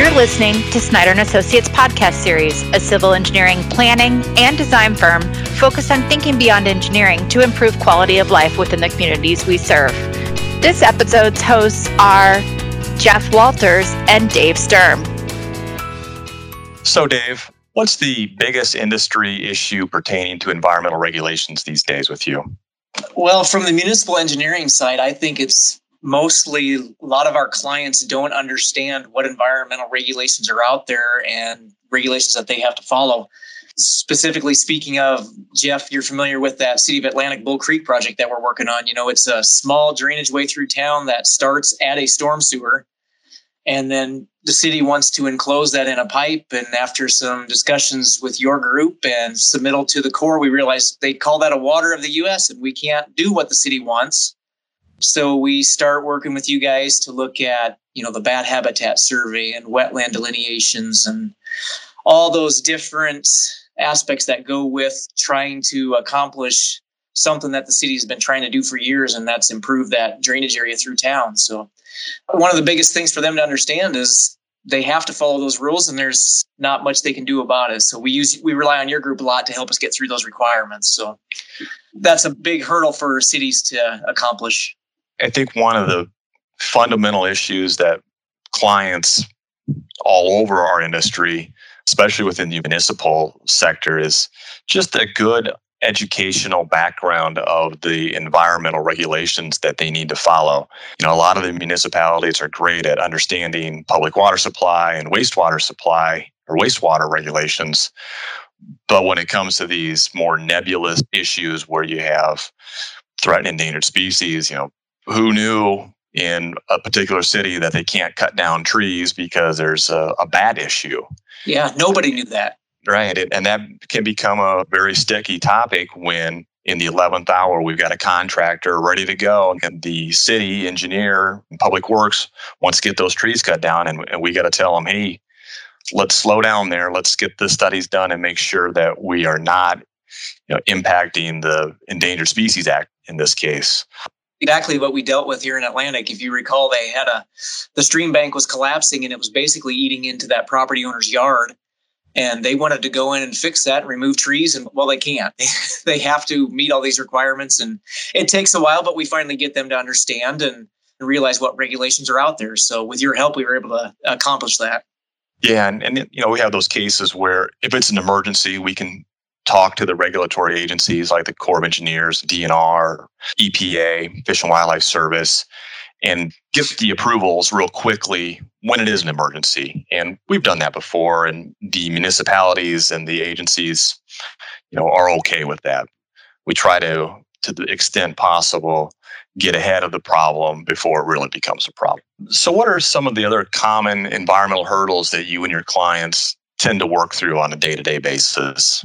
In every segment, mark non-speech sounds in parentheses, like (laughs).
You're listening to Snyder and Associates podcast series, a civil engineering planning and design firm focused on thinking beyond engineering to improve quality of life within the communities we serve. This episode's hosts are Jeff Walters and Dave Sturm. So, Dave, what's the biggest industry issue pertaining to environmental regulations these days with you? Well, from the municipal engineering side, I think it's mostly a lot of our clients don't understand what environmental regulations are out there and regulations that they have to follow. Specifically speaking of, Jeff, you're familiar with that City of Atlantic Bull Creek project that we're working on. You know, it's a small drainage way through town that starts at a storm sewer. And then the city wants to enclose that in a pipe. And after some discussions with your group and submittal to the Corps, we realized they call that a water of the US and we can't do what the city wants. So we start working with you guys to look at, you know, the bat habitat survey and wetland delineations and all those different aspects that go with trying to accomplish something that the city has been trying to do for years, and that's improve that drainage area through town. So one of the biggest things for them to understand is they have to follow those rules and there's not much they can do about it. So we use we rely on your group a lot to help us get through those requirements. So that's a big hurdle for cities to accomplish. I think one of the fundamental issues that clients all over our industry, especially within the municipal sector, is just a good educational background of the environmental regulations that they need to follow. You know, a lot of the municipalities are great at understanding public water supply and wastewater supply or wastewater regulations. But when it comes to these more nebulous issues where you have threatened endangered species, you know, who knew in a particular city that they can't cut down trees because there's a, a bat issue? Yeah, nobody knew that. Right. And that can become a very sticky topic when in the 11th hour we've got a contractor ready to go and the city engineer public works wants to get those trees cut down and, and we got to tell them hey let's slow down there let's get the studies done and make sure that we are not you know, impacting the endangered species act in this case exactly what we dealt with here in Atlantic. If you recall, they had a the stream bank was collapsing and it was basically eating into that property owner's yard. And they wanted to go in and fix that and remove trees. And well, they can't. (laughs) they have to meet all these requirements. And it takes a while, but we finally get them to understand and realize what regulations are out there. So with your help, we were able to accomplish that. Yeah, and, and you know we have those cases where if it's an emergency, we can talk to the regulatory agencies like the Corps of Engineers, DNR, EPA, Fish and Wildlife Service, and get the approvals real quickly when it is an emergency. And we've done that before, and the municipalities and the agencies, you know, are okay with that. We try to, to the extent possible, get ahead of the problem before it really becomes a problem. So, what are some of the other common environmental hurdles that you and your clients tend to work through on a day to day basis?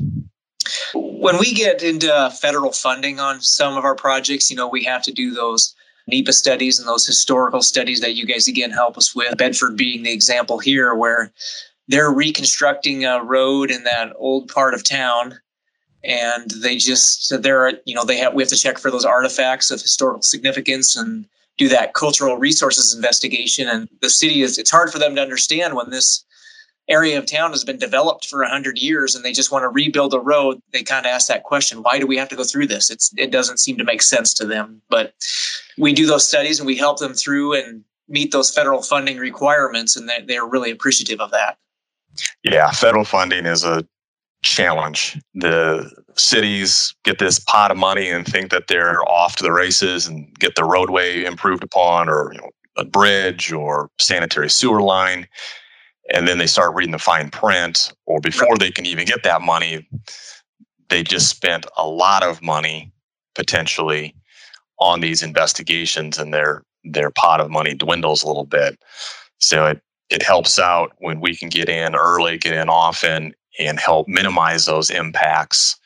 When we get into federal funding on some of our projects, you know, we have to do those NEPA studies and those historical studies that you guys again help us with. Bedford being the example here, where they're reconstructing a road in that old part of town and they just there are you know they have we have to check for those artifacts of historical significance and do that cultural resources investigation and the city is it's hard for them to understand when this area of town has been developed for 100 years and they just want to rebuild a road they kind of ask that question why do we have to go through this? It's it doesn't seem to make sense to them. But we do those studies and we help them through and meet those federal funding requirements and they, they're really appreciative of that. Yeah federal funding is a challenge. The cities get this pot of money and think that they're off to the races and get the roadway improved upon or you know, a bridge or sanitary sewer line and then they start reading the fine print or before they can even get that money they just spent a lot of money potentially on these investigations and their their pot of money dwindles a little bit. So it it helps out when we can get in early get in often and help minimize those impacts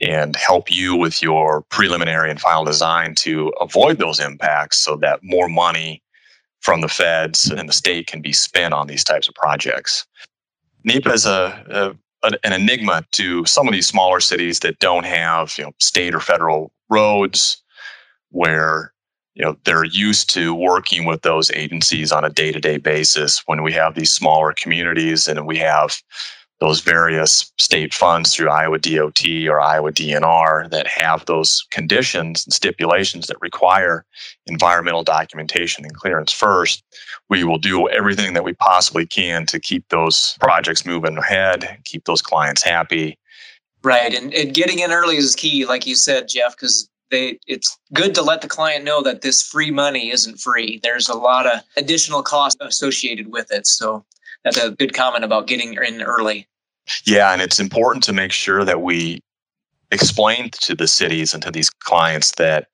and help you with your preliminary and final design to avoid those impacts so that more money from the feds and the state can be spent on these types of projects. NEPA is a, a, an enigma to some of these smaller cities that don't have you know, state or federal roads, where you know they're used to working with those agencies on a day-to-day basis when we have these smaller communities and we have those various state funds through Iowa DOT or Iowa DNR that have those conditions and stipulations that require environmental documentation and clearance first. We will do everything that we possibly can to keep those projects moving ahead, keep those clients happy. Right. And, and getting in early is key, like you said, Jeff, because they it's good to let the client know that this free money isn't free. There's a lot of additional cost associated with it. So that's a good comment about getting in early. Yeah, and it's important to make sure that we explain to the cities and to these clients that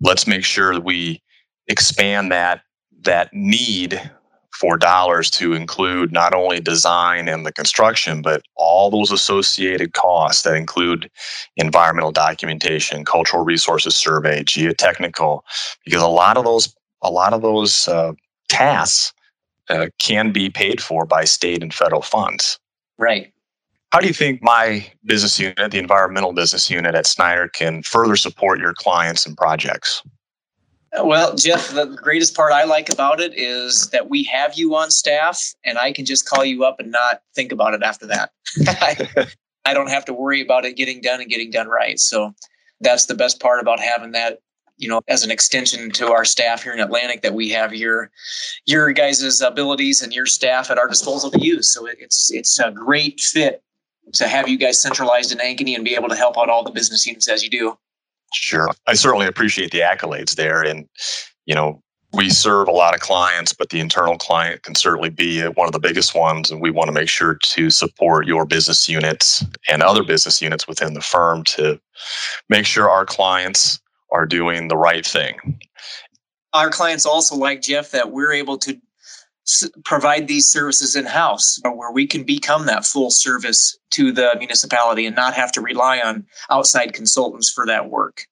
let's make sure that we expand that that need for dollars to include not only design and the construction, but all those associated costs that include environmental documentation, cultural resources survey, geotechnical, because a lot of those a lot of those uh, tasks uh, can be paid for by state and federal funds. Right. How do you think my business unit, the environmental business unit at Snyder, can further support your clients and projects? Well, Jeff, the greatest part I like about it is that we have you on staff and I can just call you up and not think about it after that. (laughs) I don't have to worry about it getting done and getting done right. So that's the best part about having that, you know, as an extension to our staff here in Atlantic that we have your your guys' abilities and your staff at our disposal to use. So it's it's a great fit to have you guys centralized in Ankeny and be able to help out all the business units as you do. Sure. I certainly appreciate the accolades there. And, you know, we serve a lot of clients, but the internal client can certainly be one of the biggest ones. And we want to make sure to support your business units and other business units within the firm to make sure our clients are doing the right thing. Our clients also like Jeff that we're able to provide these services in house where we can become that full service to the municipality and not have to rely on outside consultants for that work.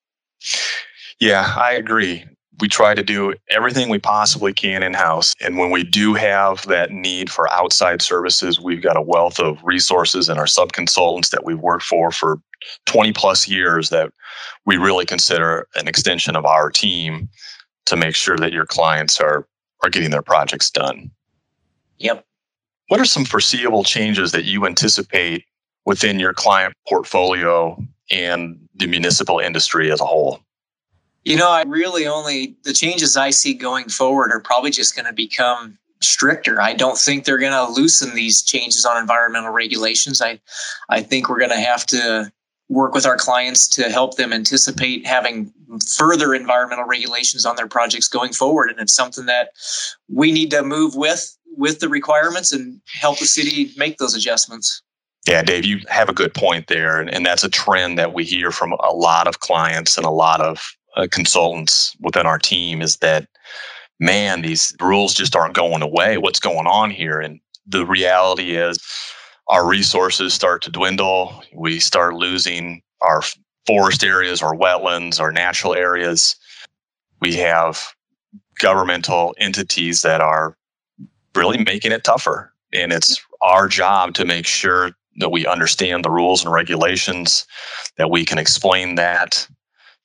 Yeah, I agree. We try to do everything we possibly can in house. And when we do have that need for outside services, we've got a wealth of resources and our sub consultants that we've worked for for 20 plus years that we really consider an extension of our team to make sure that your clients are are getting their projects done. Yep. What are some foreseeable changes that you anticipate within your client portfolio and the municipal industry as a whole? You know, I really only, the changes I see going forward are probably just going to become stricter. I don't think they're going to loosen these changes on environmental regulations. I, I think we're going to have to work with our clients to help them anticipate having further environmental regulations on their projects going forward and it's something that we need to move with with the requirements and help the city make those adjustments yeah dave you have a good point there and, and that's a trend that we hear from a lot of clients and a lot of uh, consultants within our team is that man these rules just aren't going away what's going on here and the reality is our resources start to dwindle. We start losing our forest areas, our wetlands, our natural areas. We have governmental entities that are really making it tougher. And it's our job to make sure that we understand the rules and regulations, that we can explain that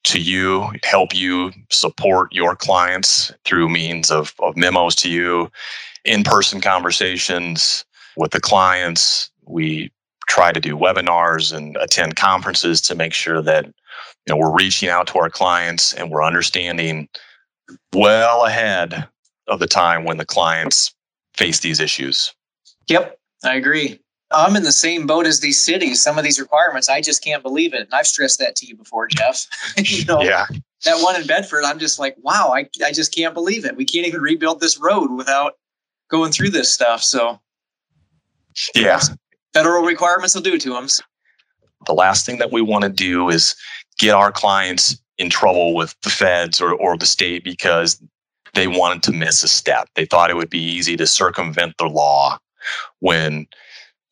to you, help you support your clients through means of, of memos to you, in person conversations with the clients, we try to do webinars and attend conferences to make sure that you know we're reaching out to our clients and we're understanding well ahead of the time when the clients face these issues. Yep, I agree. I'm in the same boat as these cities. Some of these requirements, I just can't believe it. And I've stressed that to you before, Jeff. (laughs) you know, yeah. that one in Bedford, I'm just like, wow, I, I just can't believe it. We can't even rebuild this road without going through this stuff. So, yeah, federal requirements will do to them. The last thing that we want to do is get our clients in trouble with the feds or, or the state because they wanted to miss a step. They thought it would be easy to circumvent the law when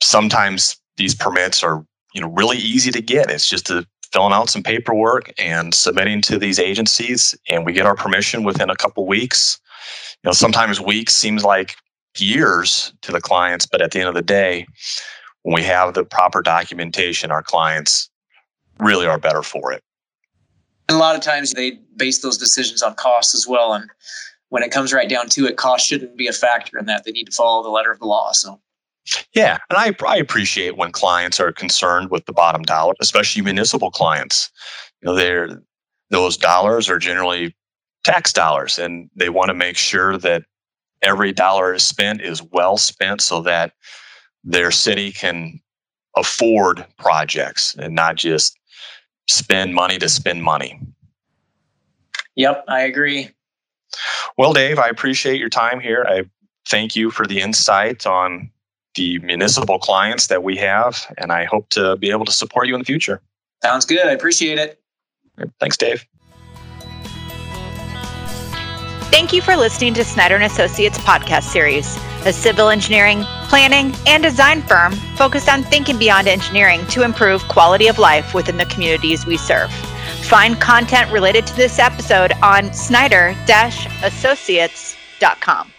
sometimes these permits are you know really easy to get. It's just a, filling out some paperwork and submitting to these agencies and we get our permission within a couple weeks. You know, sometimes weeks seems like years to the clients, but at the end of the day, when we have the proper documentation, our clients really are better for it. And a lot of times they base those decisions on costs as well. And when it comes right down to it, cost shouldn't be a factor in that. They need to follow the letter of the law. So. Yeah, and I, I appreciate when clients are concerned with the bottom dollar, especially municipal clients. You know, they're those dollars are generally tax dollars, and they want to make sure that every dollar is spent is well spent, so that their city can afford projects and not just spend money to spend money. Yep, I agree. Well, Dave, I appreciate your time here. I thank you for the insight on the municipal clients that we have, and I hope to be able to support you in the future. Sounds good. I appreciate it. Thanks, Dave. Thank you for listening to Snyder and Associates podcast series, a civil engineering, planning, and design firm focused on thinking beyond engineering to improve quality of life within the communities we serve. Find content related to this episode on snyder-associates.com.